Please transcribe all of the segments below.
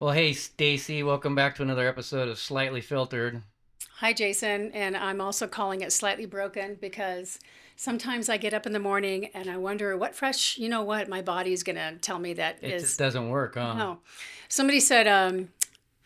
Well, hey, Stacey, welcome back to another episode of Slightly Filtered. Hi, Jason. And I'm also calling it slightly broken because sometimes I get up in the morning and I wonder what fresh, you know what, my body is going to tell me that It is. just doesn't work, huh? No. Somebody said, um,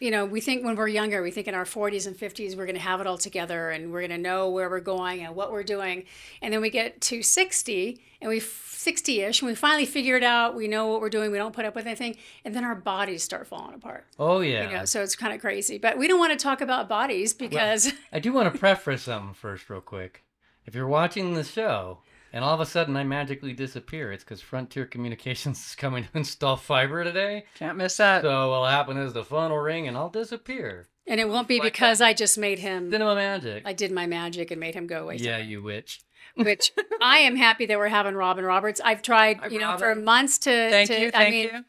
you know, we think when we're younger, we think in our 40s and 50s, we're going to have it all together and we're going to know where we're going and what we're doing. And then we get to 60 and we 60 ish and we finally figure it out. We know what we're doing. We don't put up with anything. And then our bodies start falling apart. Oh, yeah. You know, so it's kind of crazy. But we don't want to talk about bodies because. I do want to preface something first, real quick. If you're watching the show and all of a sudden I magically disappear, it's because Frontier Communications is coming to install fiber today. Can't miss that. So what'll happen is the phone will ring and I'll disappear. And it won't be Like because I just made him. Cinema magic. I did my magic and made him go away. yeah, you witch. Which I am happy that we're having Robin Roberts. I've tried, Hi, you know, for months to. Thank to, you. I Thank mean, you.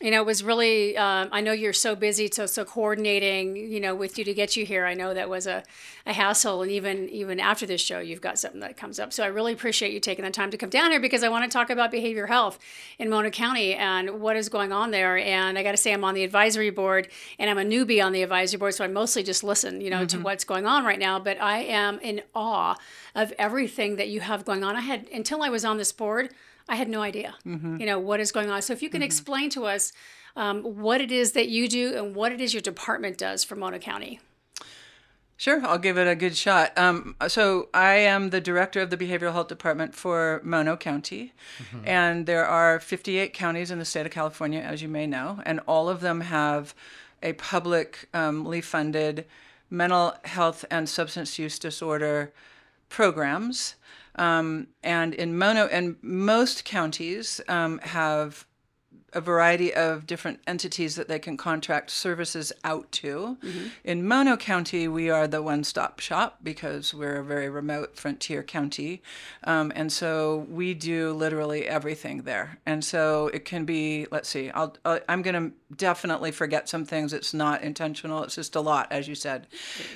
You know, it was really. Um, I know you're so busy, so so coordinating, you know, with you to get you here. I know that was a, a hassle, and even even after this show, you've got something that comes up. So I really appreciate you taking the time to come down here because I want to talk about behavioral health in Mono County and what is going on there. And I got to say, I'm on the advisory board, and I'm a newbie on the advisory board, so I mostly just listen, you know, to what's going on right now. But I am in awe of everything that you have going on. I had until I was on this board. I had no idea, you know, what is going on. So if you can explain to us um, what it is that you do and what it is your department does for Mono County. Sure, I'll give it a good shot. Um, so I am the director of the behavioral health department for Mono County, and there are 58 counties in the state of California, as you may know, and all of them have a publicly funded mental health and substance use disorder programs. Um, and in Mono, and most counties um, have a variety of different entities that they can contract services out to. In Mono County, we are the one stop shop because we're a very remote frontier county. Um, and so we do literally everything there. And so it can be, let's see, I'll, I'm going to definitely forget some things. It's not intentional, it's just a lot, as you said.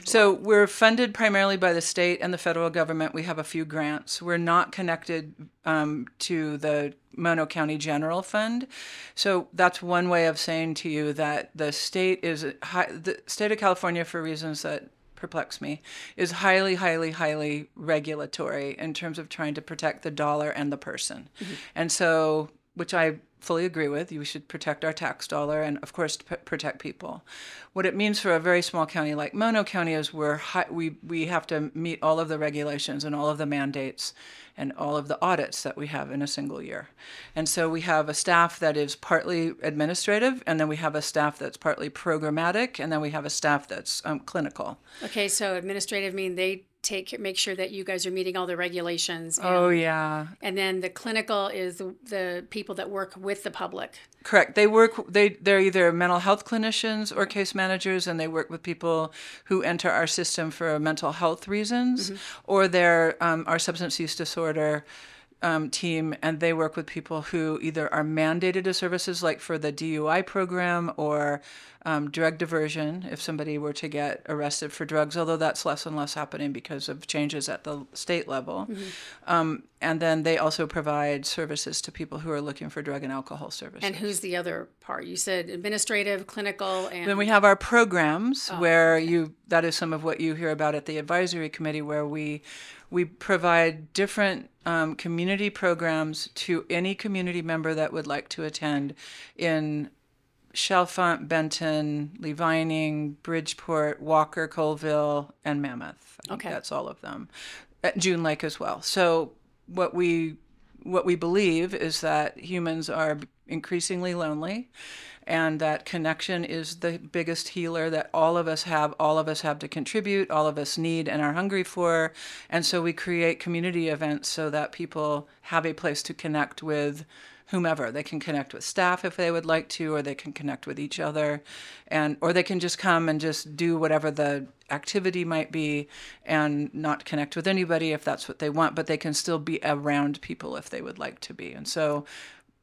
So we're funded primarily by the state and the federal government. We have a few grants. We're not connected um, to the Mono County General Fund. So that's one way of saying to you that the state is hi- the state of California for reasons that perplex me is highly highly highly regulatory in terms of trying to protect the dollar and the person. And so which I fully agree with. We should protect our tax dollar and, of course, p- protect people. What it means for a very small county like Mono County is we're hi- we we have to meet all of the regulations and all of the mandates and all of the audits that we have in a single year. And so we have a staff that is partly administrative, and then we have a staff that's partly programmatic, and then we have a staff that's um, clinical. Okay, so administrative mean they take make sure that you guys are meeting all the regulations. And, Oh yeah, and then the clinical is the, the people that work with the public. Correct. They work. They they're either mental health clinicians or case managers, and they work with people who enter our system for mental health reasons, or they're um, our substance use disorder um, team, and they work with people who either are mandated to services, like for the DUI program, or um, drug diversion, if somebody were to get arrested for drugs. Although that's less and less happening because of changes at the state level. Um, and then they also provide services to people who are looking for drug and alcohol services. And who's the other part? You said administrative, clinical, and Then we have our programs where you that is some of what you hear about at the advisory committee where we we provide different um, community programs to any community member that would like to attend in Chalfant, Benton, Lee Vining, Bridgeport, Walker, Coleville, and Mammoth. I think Okay. that's all of them. At June Lake as well. So what we what we believe is that humans are increasingly lonely and that connection is the biggest healer that all of us have all of us have to contribute all of us need and are hungry for. And so we create community events so that people have a place to connect with whomever. They can connect with staff if they would like to or they can connect with each other. And or they can just come and just do whatever the activity might be and not connect with anybody if that's what they want but they can still be around people if they would like to be. And so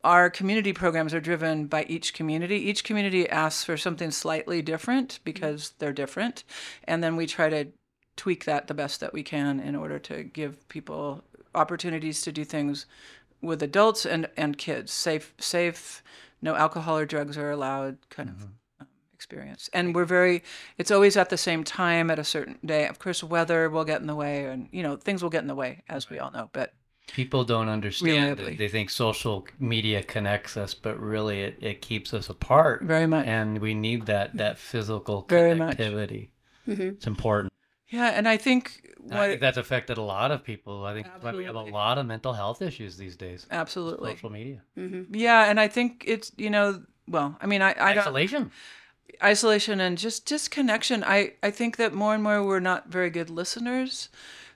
our community programs are driven by each community. Each community asks for something slightly different because they're different. And then we try to tweak that the best that we can in order to give people opportunities to do things with adults and, and kids. Safe, safe, no alcohol or drugs are allowed kind of um, experience. And we're very, it's always at the same time at a certain day. Of course, weather will get in the way and, you know, things will get in the way, as we all know. But People don't understand Reliably. it. They think social media connects us, but really it, it keeps us apart. Very much. And we need that that physical Very much. connectivity. Mm-hmm. It's important. yeah, and I think And I think that's affected a lot of people. I think we have a lot of mental health issues these days. absolutely. Social media. Yeah, and I think it's, you know, well, I mean, I, I don't, Isolation. isolation and just disconnection. I, I think that more and more we're not very good listeners.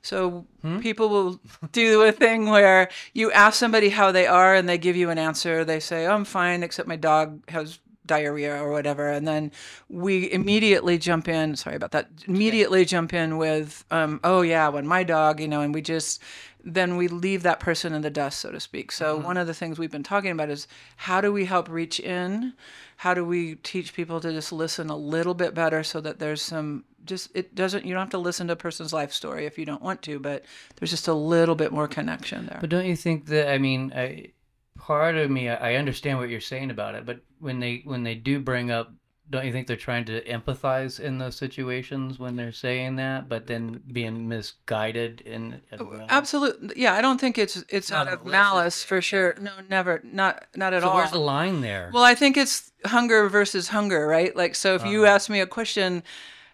So people will do a thing where you ask somebody how they are and they give you an answer. They say, oh, I'm fine, except my dog has diarrhea or whatever. And then we immediately jump in. Sorry about that. Immediately jump in with, um, oh, yeah, when my dog, you know, and we just, then we leave that person in the dust, so to speak. So one of the things we've been talking about is how do we help reach in? How do we teach people to just listen a little bit better so that there's some just it doesn't you don't have to listen to a person's life story if you don't want to, but there's just a little bit more connection there. But don't you think that I mean, I, part of me, I I understand what you're saying about it, but when they when they do bring up, don't you think they're trying to empathize in those situations when they're saying that, but then being misguided in as? Absolutely, yeah. I don't think it's it's Not out of malice for sure. No, never, not not at So all. where's the line there? Well, I think it's hunger versus hunger, right? Like, so if you Uh-huh. ask me a question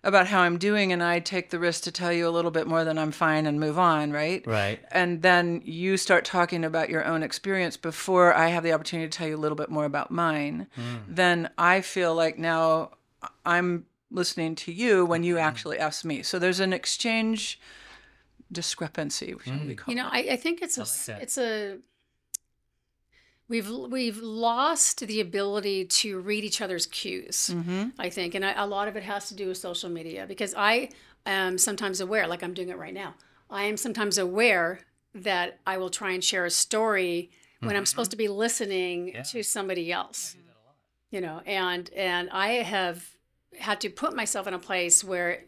about how I'm doing and I take the risk to tell you a little bit more than I'm fine and move on, right? right. And then you start talking about your own experience before I have the opportunity to tell you a little bit more about mine, hmm. then I feel like now I'm listening to you when you hmm. actually ask me. So there's an exchange discrepancy, shall we hmm. call You know, it? I, I think it's a like it's a we've we've lost the ability to read each other's cues. Mm-hmm. I think, and I, a lot of it has to do with social media because I am sometimes aware, like I'm doing it right now. I am sometimes aware that I will try and share a story when I'm supposed to be listening to somebody else. You know, and and I have had to put myself in a place where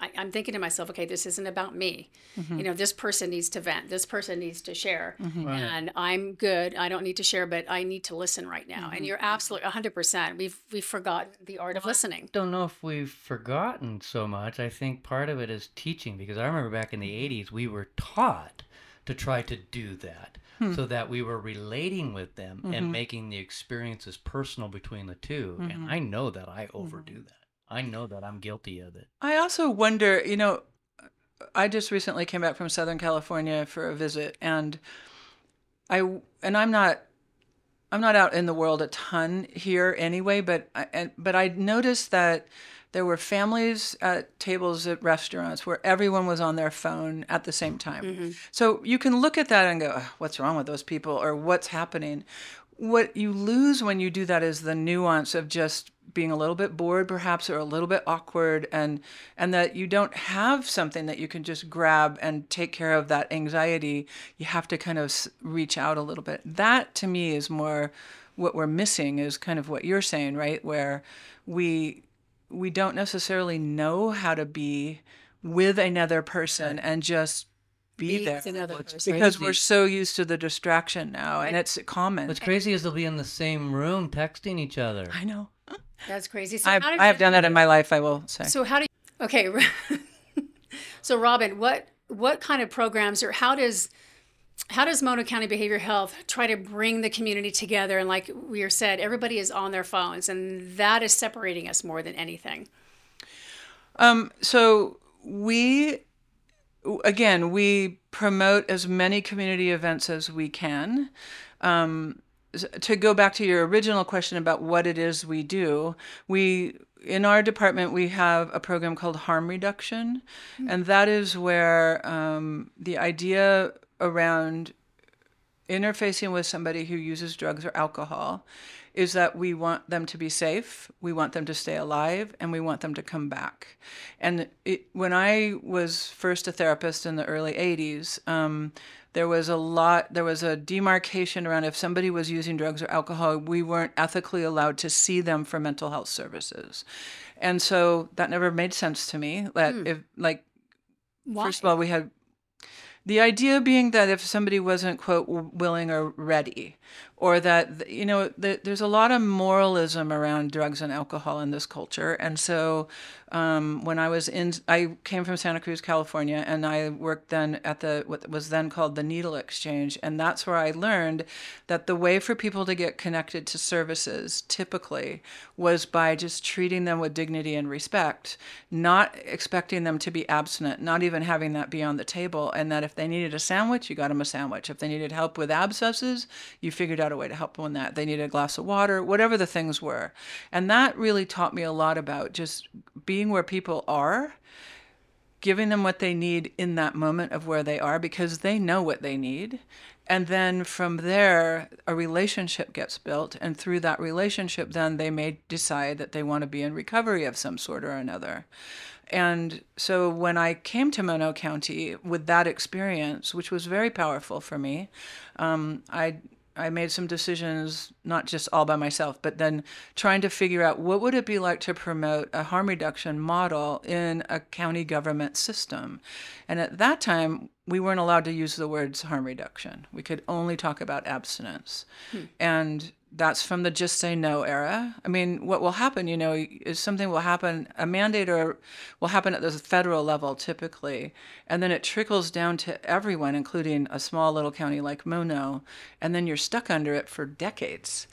I, I'm thinking to myself, okay, this isn't about me. Mm-hmm. You know, this person needs to vent. This person needs to share, mm-hmm. and I'm good. I don't need to share, but I need to listen right now. And mm-hmm. you're absolutely 100. percent We've we've forgotten the art of listening. don't know if we've forgotten so much. I think part of it is teaching because I remember back in the 80s we were taught to try to do that hmm. so that we were relating with them and making the experiences personal between the 2 And I know that I overdo that. I know that I'm guilty of it. I also wonder, you know, I just recently came back from Southern California for a visit, and I and I'm not I'm not out in the world a ton here anyway, but I, and, but I noticed that there were families at tables at restaurants where everyone was on their phone at the same time. Mm-hmm. So you can look at that and go, "Ugh, "What's wrong with those people?" or "What's happening?" What you lose when you do that is the nuance of just being a little bit bored perhaps or a little bit awkward and and that you don't have something that you can just grab and take care of that anxiety. You have to kind of reach out a little bit. That to me is more what we're missing is kind of what you're saying right? Where we we don't necessarily know how to be with another person and just be Be there with another person. because we're so used to the distraction now and it's common What's crazy is they'll be in the same room texting each other. i know That's crazy. So I've, how did I have done that in my life i will say So how do you, okay? so Robin, what what kind of programs or how does how does Mono County Behavioral Health try to bring the community together? And like we are said, everybody is on their phones, and that is separating us more than anything. Um, so we, again, we promote as many community events as we can. Um, to go back to your original question about what it is we do, we in our department we have a program called harm reduction, and that is where um, the idea around interfacing with somebody who uses drugs or alcohol is that we want them to be safe, we want them to stay alive, and we want them to come back. And it, when I was first a therapist in the early 80s, um, there was a lot, there was a demarcation around if somebody was using drugs or alcohol, we weren't ethically allowed to see them for mental health services. And so that never made sense to me. That if, like, Why? First of all, we had The idea being that if somebody wasn't, quote, willing or ready, or that, you know, the, there's a lot of moralism around drugs and alcohol in this culture. And so um, when I was in, I came from Santa Cruz, California, and I worked then at the what was then called the Needle Exchange, and that's where I learned that the way for people to get connected to services typically was by just treating them with dignity and respect, not expecting them to be abstinent, not even having that be on the table, and that if they needed a sandwich, you got them a sandwich. If they needed help with abscesses, you figured out a way to help them with that. They needed a glass of water, whatever the things were, and that really taught me a lot about just being being where people are, giving them what they need in that moment of where they are because they know what they need. And then from there, a relationship gets built. And through that relationship, then they may decide that they want to be in recovery of some sort or another. And so when I came to Mono County with that experience, which was very powerful for me, um, I I made some decisions, not just all by myself, but then trying to figure out what would it be like to promote a harm reduction model in a county government system. And at that time, we weren't allowed to use the words harm reduction. We could only talk about abstinence. Hmm. And that's from the just say no era. I mean, what will happen, you know, is something will happen, a mandate or will happen at the federal level typically, and then it trickles down to everyone, including a small little county like Mono, and then you're stuck under it for decades.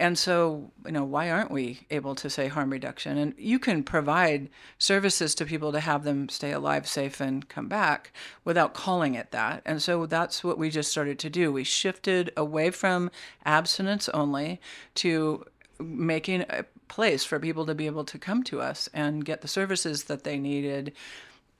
And so, you know, why aren't we able to say harm reduction? And you can provide services to people to have them stay alive, safe, and come back without calling it that. And so that's what we just started to do. We shifted away from abstinence only to making a place for people to be able to come to us and get the services that they needed.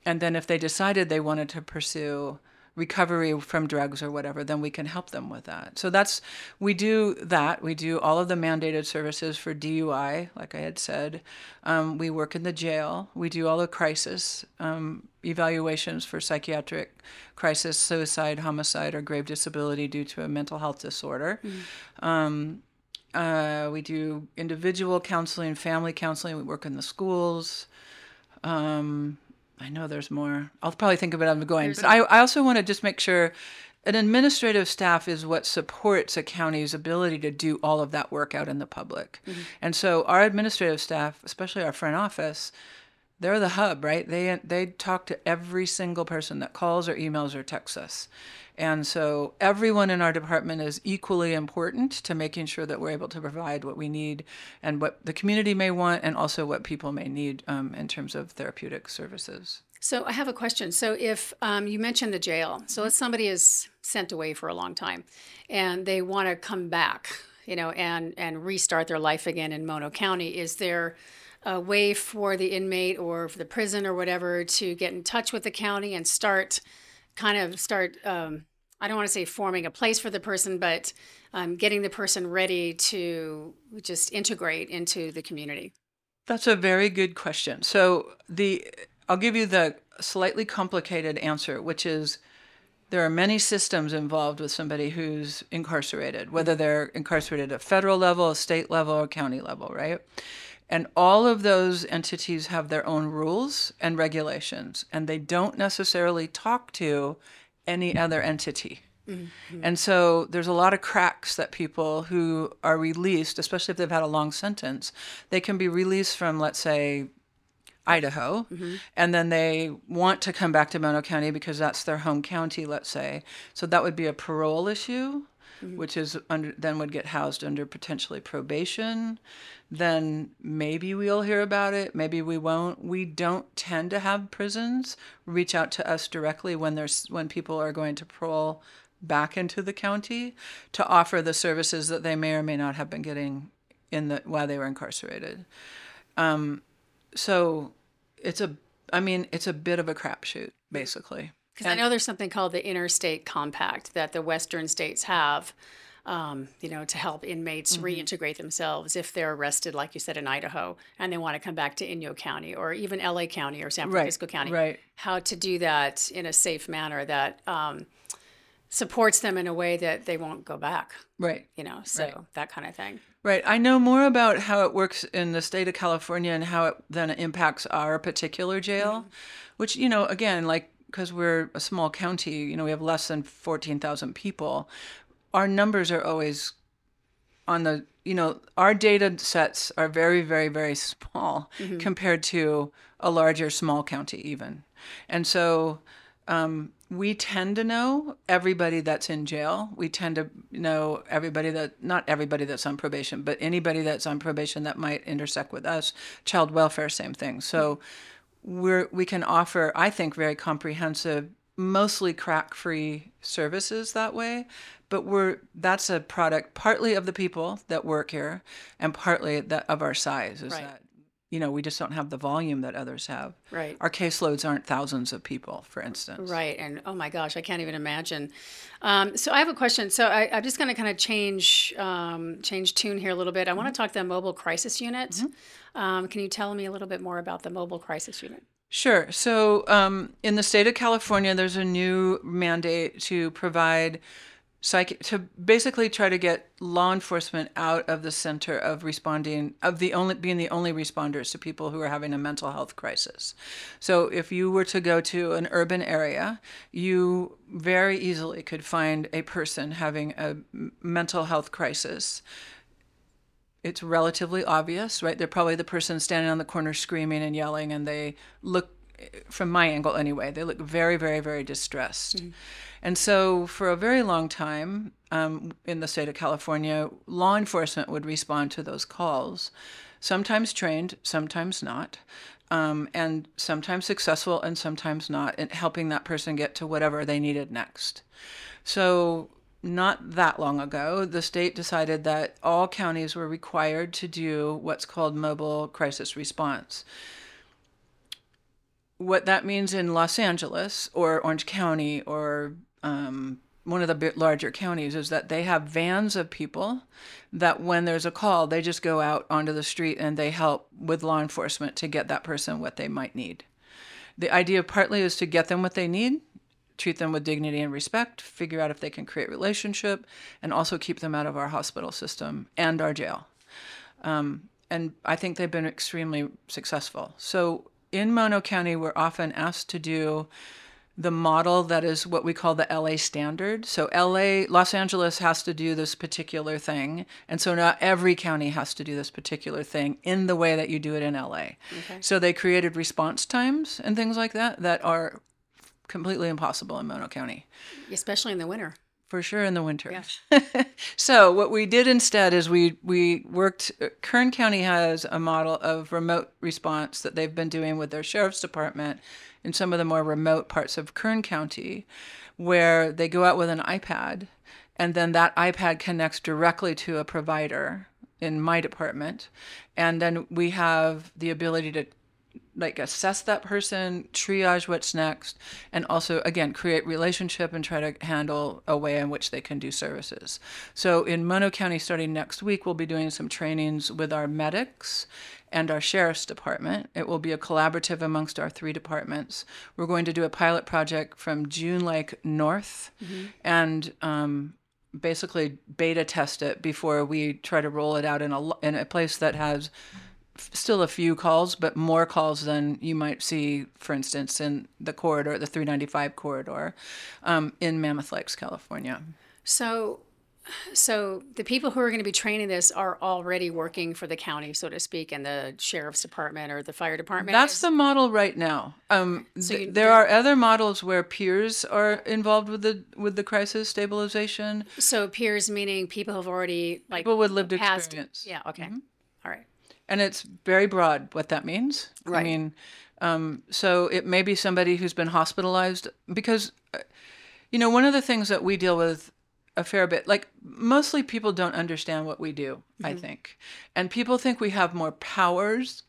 And then if they decided they wanted to pursue recovery from drugs or whatever, then we can help them with that. So that's, we do that. We do all of the mandated services for DUI, like I had said. Um, we work in the jail. We do all the crisis um, evaluations for psychiatric crisis, suicide, homicide, or grave disability due to a mental health disorder. Mm. Um, uh, we do individual counseling, family counseling. We work in the schools. Um, I know there's more. I'll probably think of it as I'm going. There's but a- I, I also want to just make sure an administrative staff is what supports a county's ability to do all of that work out in the public. Mm-hmm. And so our administrative staff, especially our front office, they're the hub, right? They they talk to every single person that calls or emails or texts us. And so everyone in our department is equally important to making sure that we're able to provide what we need and what the community may want, and also what people may need um, in terms of therapeutic services. So I have a question. So if um, you mentioned the jail, so if somebody is sent away for a long time and they want to come back, you know, and and restart their life again in Mono County, is there a way for the inmate or for the prison or whatever to get in touch with the county and start kind of start um, I don't want to say forming a place for the person, but um, getting the person ready to just integrate into the community? That's a very good question. So the I'll give you the slightly complicated answer, which is there are many systems involved with somebody who's incarcerated, whether they're incarcerated at federal level, state level, or county level, right? And all of those entities have their own rules and regulations, and they don't necessarily talk to any other entity. Mm-hmm. And so there's a lot of cracks that people who are released, especially if they've had a long sentence, they can be released from, let's say, Idaho, mm-hmm. and then they want to come back to Mono County because that's their home county, let's say. So that would be a parole issue, mm-hmm. which is under then would get housed under potentially probation then maybe we'll hear about it. Maybe we won't. We don't tend to have prisons reach out to us directly when there's when people are going to parole back into the county to offer the services that they may or may not have been getting in the while they were incarcerated. Um, so it's a, I mean, it's a bit of a crapshoot, basically. Because I know there's something called the Interstate Compact that the Western states have um, you know, to help inmates mm-hmm. reintegrate themselves if they're arrested, like you said, in Idaho, and they want to come back to Inyo County or even LA County or San Francisco right, County. Right. How to do that in a safe manner that um, supports them in a way that they won't go back. Right. You know, so right. that kind of thing. Right. I know more about how it works in the state of California and how it then impacts our particular jail, mm-hmm. which, you know, again, like because we're a small county, you know, we have less than 14,000 people, our numbers are always on the, you know, our data sets are very, very, very small compared to a larger small county, even. And so um, we tend to know everybody that's in jail. We tend to know everybody that, not everybody that's on probation, but anybody that's on probation that might intersect with us. Child welfare, same thing. So we're, we can offer, I think, very comprehensive, mostly crack free services that way. But we're, that's a product partly of the people that work here and partly that of our size is Right. that, you know, we just don't have the volume that others have. Right. Our caseloads aren't thousands of people, for instance. Right, and oh my gosh, I can't even imagine. Um, so I have a question. So I, I'm just going to kind of change um, change tune here a little bit. I want to talk the mobile crisis unit. Um, can you tell me a little bit more about the mobile crisis unit? Sure. So, um, in the state of California, there's a new mandate to provide psych to basically try to get law enforcement out of the center of responding of the only being the only responders to people who are having a mental health crisis. So, if you were to go to an urban area, you very easily could find a person having a mental health crisis it's relatively obvious, right? They're probably the person standing on the corner screaming and yelling, and they look, from my angle anyway, they look very, very, very distressed. Mm-hmm. And so, for a very long time um, in the state of California, law enforcement would respond to those calls, sometimes trained, sometimes not. Um, and sometimes successful and sometimes not in helping that person get to whatever they needed next. So, not that long ago, the state decided that all counties were required to do what's called mobile crisis response. What that means in Los Angeles or Orange County or um, one of the larger counties is that they have vans of people that when there's a call, they just go out onto the street and they help with law enforcement to get that person what they might need. The idea partly is to get them what they need, treat them with dignity and respect, figure out if they can create relationship, and also keep them out of our hospital system and our jail. Um, and I think they've been extremely successful. So in Mono County, we're often asked to do the model that is what we call the LA standard. So LA, Los Angeles has to do this particular thing, and so not every county has to do this particular thing in the way that you do it in LA. So they created response times and things like that that are completely impossible in Mono County. Especially in the winter. For sure in the winter. Yeah. so what we did instead is we we worked. Uh, Kern County has a model of remote response that they've been doing with their sheriff's department in some of the more remote parts of Kern County, where they go out with an iPad, and then that iPad connects directly to a provider in my department, and then we have the ability to like assess that person, triage what's next, and also again create relationship and try to handle a way in which they can do services. So in Mono County, starting next week, we'll be doing some trainings with our medics and our sheriff's department. It will be a collaborative amongst our three departments. We're going to do a pilot project from June Lake North, and um, basically beta test it before we try to roll it out in a in a place that has still a few calls, but more calls than you might see, for instance, in the corridor, the 395 corridor, um, in Mammoth Lakes, California. So, so the people who are going to be training this are already working for the county, so to speak, and the sheriff's department or the fire department. That's is- the model right now. Um, So th- you- there are other models where peers are involved with the with the crisis stabilization. so peers meaning people who've already like People with lived passed- experience. Yeah. Okay. All right. And it's very broad what that means. I mean, um, so it may be somebody who's been hospitalized because, uh, you know, one of the things that we deal with a fair bit, like mostly people don't understand what we do. I think, and people think we have more powers.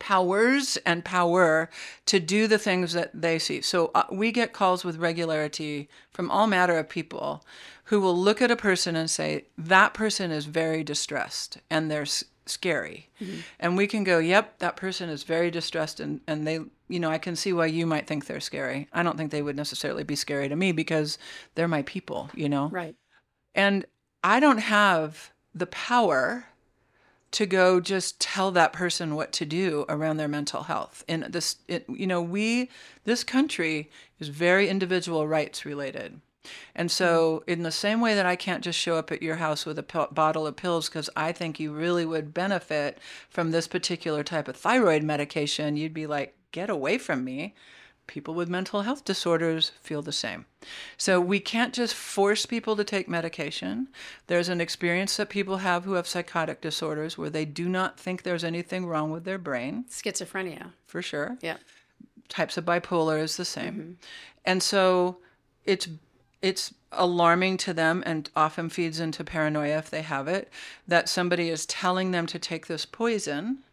Powers and power to do the things that they see. So uh, we get calls with regularity from all matter of people who will look at a person and say, that person is very distressed and they're scary. Mm-hmm. And we can go, yep, that person is very distressed. And, and they, you know, I can see why you might think they're scary. I don't think they would necessarily be scary to me because they're my people, you know? Right. And I don't have the power to go just tell that person what to do around their mental health. And this, it, you know, we, this country is very individual rights related. And so, mm-hmm. in the same way that I can't just show up at your house with a p- bottle of pills because I think you really would benefit from this particular type of thyroid medication, you'd be like, get away from me. People with mental health disorders feel the same. So, we can't just force people to take medication. There's an experience that people have who have psychotic disorders where they do not think there's anything wrong with their brain, Schizophrenia. for sure Yeah. types of bipolar is the same. Mm-hmm. And so it's it's alarming to them and often feeds into paranoia if they have it that somebody is telling them to take this poison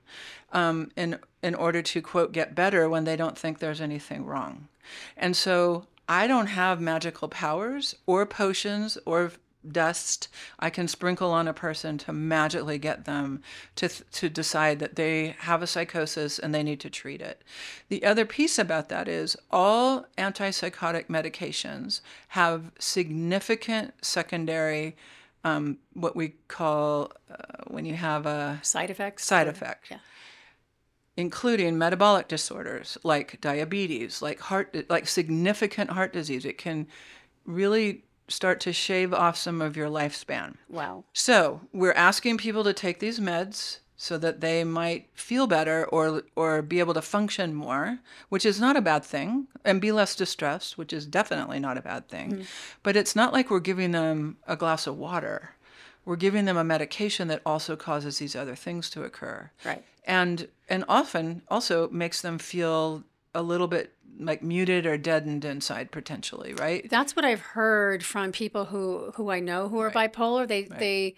um, in in order to quote get better when they don't think there's anything wrong. And so I don't have magical powers or potions or dust I can sprinkle on a person to magically get them to to decide that they have a psychosis and they need to treat it. The other piece about that is all antipsychotic medications have significant secondary um, what we call uh, when you have a Side effects. side effect Yeah. including metabolic disorders like diabetes, like heart, like significant heart disease. It can really start to shave off some of your lifespan. Wow. So we're asking people to take these meds so that they might feel better or or be able to function more, which is not a bad thing, and be less distressed, which is definitely not a bad thing. Mm-hmm. But it's not like we're giving them a glass of water. We're giving them a medication that also causes these other things to occur Right. and and often also makes them feel a little bit like muted or deadened inside potentially right That's what I've heard from people who who I know who are bipolar. They they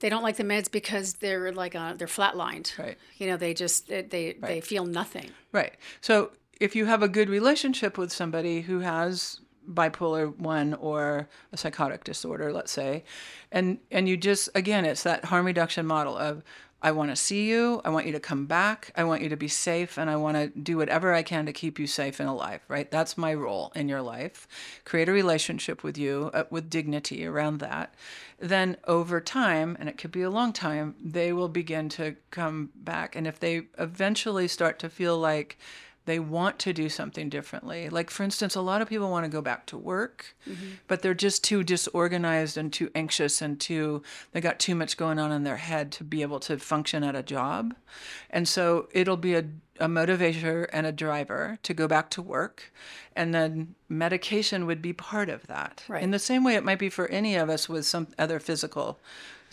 they don't like the meds because they're like uh, they're flatlined. Right. You know, they just they they, they feel nothing. right so if you have a good relationship with somebody who has bipolar 1 or a psychotic disorder let's say and and you just again it's that harm reduction model of I want to see you. I want you to come back. I want you to be safe. And I want to do whatever I can to keep you safe and alive, right? That's my role in your life. Create a relationship with you uh, with dignity around that. Then over time, and it could be a long time, they will begin to come back. And if they eventually start to feel like they want to do something differently. Like, for instance, a lot of people want to go back to work, mm-hmm. but they're just too disorganized and too anxious and too, they got too much going on in their head to be able to function at a job. And so it'll be a, a motivator and a driver to go back to work. And then medication would be part of that. Right. In the same way it might be for any of us with some other physical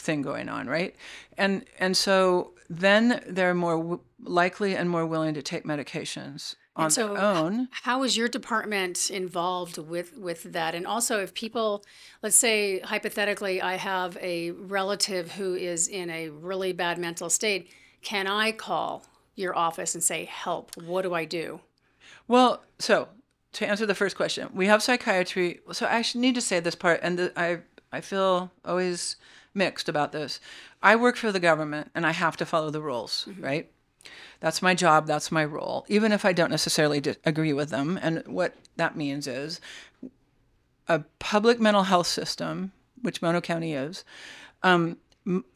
thing going on, right? And and so then they're more w- likely and more willing to take medications on so their own. How is your department involved with with that? And also, if people, let's say hypothetically, I have a relative who is in a really bad mental state, can I call your office and say, "Help! What do I do?" Well, so to answer the first question, we have psychiatry. So I need to say this part, and the, I I feel always mixed about this. I work for the government, and I have to follow the rules, right? That's my job. That's my role, even if I don't necessarily agree with them. And what that means is a public mental health system, which Mono County is, um,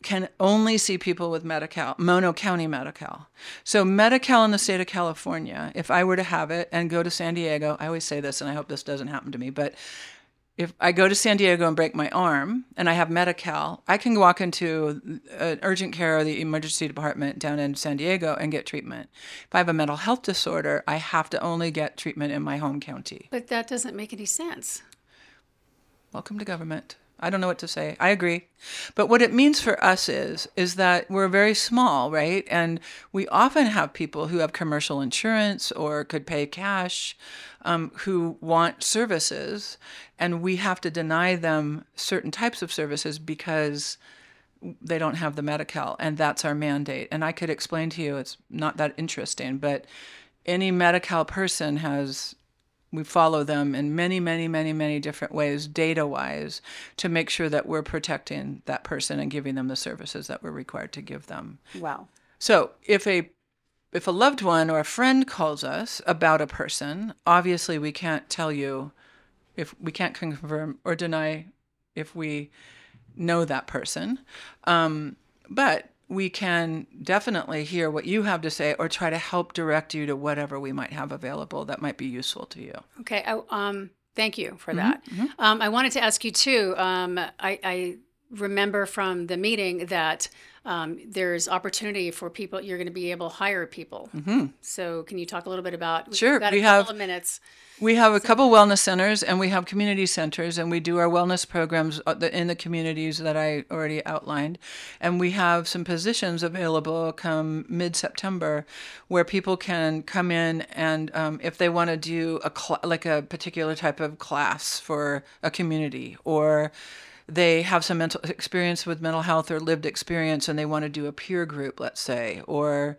can only see people with Medi-Cal, Mono County Medi-Cal. So Medi-Cal in the state of California, if I were to have it and go to San Diego, I always say this, and I hope this doesn't happen to me, but if I go to San Diego and break my arm and I have Medi-Cal, I can walk into an urgent care or the emergency department down in San Diego and get treatment. If I have a mental health disorder, I have to only get treatment in my home county. But that doesn't make any sense. Welcome to government. I don't know what to say. I agree. But what it means for us is is that we're very small, right? And we often have people who have commercial insurance or could pay cash um, who want services, and we have to deny them certain types of services because they don't have the Medi-Cal, and that's our mandate. And I could explain to you, it's not that interesting, but any Medi-Cal person has we follow them in many, many, many, many different ways, data wise, to make sure that we're protecting that person and giving them the services that we're required to give them. Wow. So if a if a loved one or a friend calls us about a person, obviously we can't tell you if we can't confirm or deny if we know that person. Um, but we can definitely hear what you have to say or try to help direct you to whatever we might have available that might be useful to you. Okay. I, um, thank you for that. Um, I wanted to ask you too. Um, I, I remember from the meeting that um, there's opportunity for people. You're going to be able to hire people. Mm-hmm. So can you talk a little bit about? Sure, we a couple have- of minutes. We have a couple wellness centers and we have community centers and we do our wellness programs uh, in the communities that I already outlined. And we have some positions available come mid September where people can come in and um, if they want to do a cl- like a particular type of class for a community or they have some mental experience with mental health or lived experience and they want to do a peer group, let's say, or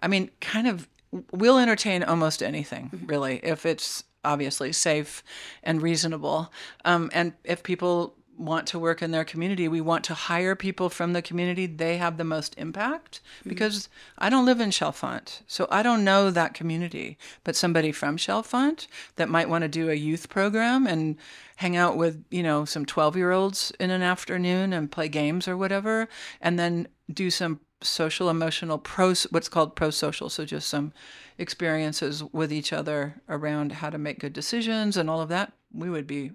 I mean, kind of, we'll entertain almost anything, really, if it's obviously safe and reasonable. Um, and if people want to work in their community, we want to hire people from the community. They have the most impact mm-hmm. because I don't live in Chalfant, so I don't know that community. But somebody from Chalfant that might want to do a youth program and hang out with, you know, some 12 year olds in an afternoon and play games or whatever, and then do some social emotional pro what's called pro social so just some experiences with each other around how to make good decisions and all of that we would be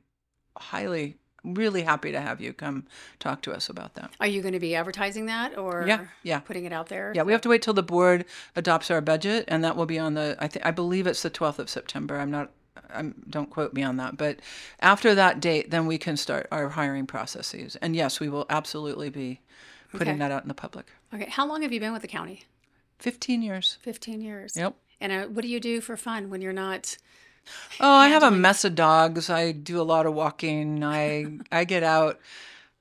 highly really happy to have you come talk to us about that Are you going to be advertising that or Yeah, yeah. putting it out there? yeah we have to wait till the board adopts our budget and that will be on the i think i believe it's the 12th of september i'm not I'm, don't quote me on that but after that date then we can start our hiring processes and yes we will absolutely be putting Okay. that out in the public Okay. How long have you been with the county? 15 years 15 years. Yep. And uh, what do you do for fun when you're not? Oh, I have a mess of dogs. I do a lot of walking. I I get out.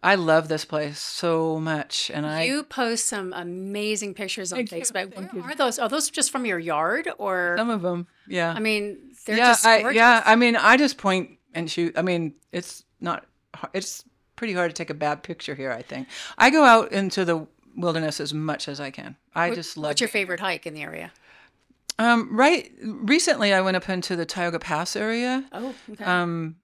I love this place so much, and I you post some amazing pictures on Facebook. Where are those? Are those just from your yard or? some of them, yeah, I mean, they're yeah, just I, yeah. I mean, I just point and shoot. I mean, it's not. It's pretty hard to take a bad picture here. I think I go out into the wilderness as much as I can. I just love. What's your favorite hike in the area? Um, right. Recently, I went up into the Tioga Pass area. Oh, okay. Um,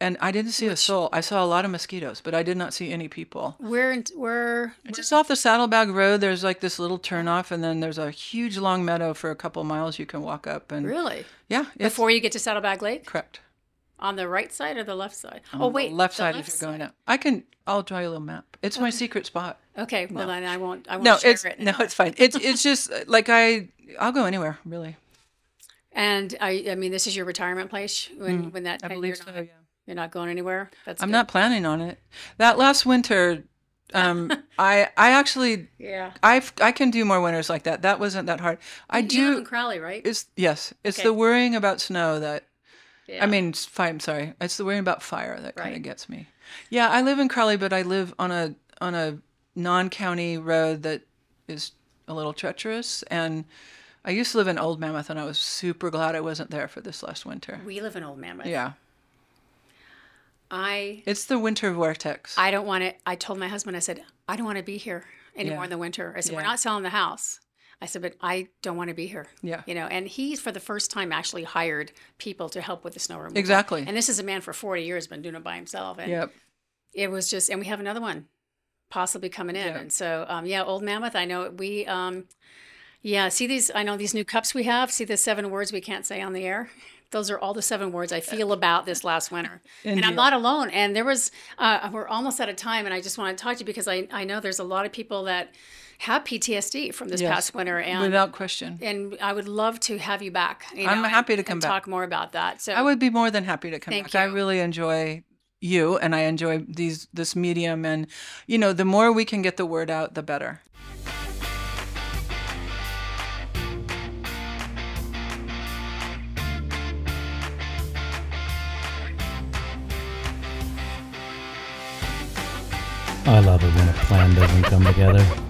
and I didn't see a soul. I saw a lot of mosquitoes, but I did not see any people. where in, where? Just off the Saddlebag Road, there's like this little turnoff, and then there's a huge long meadow for a couple miles you can walk up. And Really? yeah, Before you get to Saddlebag Lake, correct. on the right side or the left side? Oh the wait, left side left if you're going up. I can. I'll draw you a little map. It's my secret spot. Okay, well then I won't. I won't No, share it's it. no, it's fine. It's it's just uh, like I. I'll go anywhere really. And I, I mean, this is your retirement place when when that Mm, I you're believe not. Yeah. you're not going anywhere. That's I'm good. not planning on it. That last winter, um, I I actually Yeah. I I can do more winters like that. That wasn't that hard. I You live do. in Crowley, right? It's yes. It's Okay. the worrying about snow that Yeah. I mean, fire. I'm sorry. It's the worrying about fire that kind of gets me. Yeah, I live in Crowley, but I live on a on a non-county road that is a little treacherous. And I used to live in Old Mammoth, and I was super glad I wasn't there for this last winter. we live in Old Mammoth. Yeah, I it's the winter vortex. I don't want to. I told my husband, I said, I don't want to be here anymore Yeah. in the winter. I said, we're not selling the house. I said, but I don't want to be here. Yeah. You know, and he, for the first time, actually hired people to help with the snow removal. Exactly. And this is a man for 40 years, been doing it by himself. And yep. it was just, and we have another one possibly coming in. Yeah. And so, um, yeah, Old Mammoth, I know we, um, yeah, see these, I know these new cups we have, see the seven words we can't say on the air. Those are all the seven words I feel about this last winter. and I'm not alone. And there was, uh, we're almost out of time. And I just want to talk to you because I, I know there's a lot of people that have PTSD from this Yes, past winter. And, Without question. and I would love to have you back. You I'm happy to come and back. talk more about that. So I would be more than happy to come Thank back. I really enjoy you and I enjoy these this medium and you know the more we can get the word out the better. I love it when a plan doesn't come together.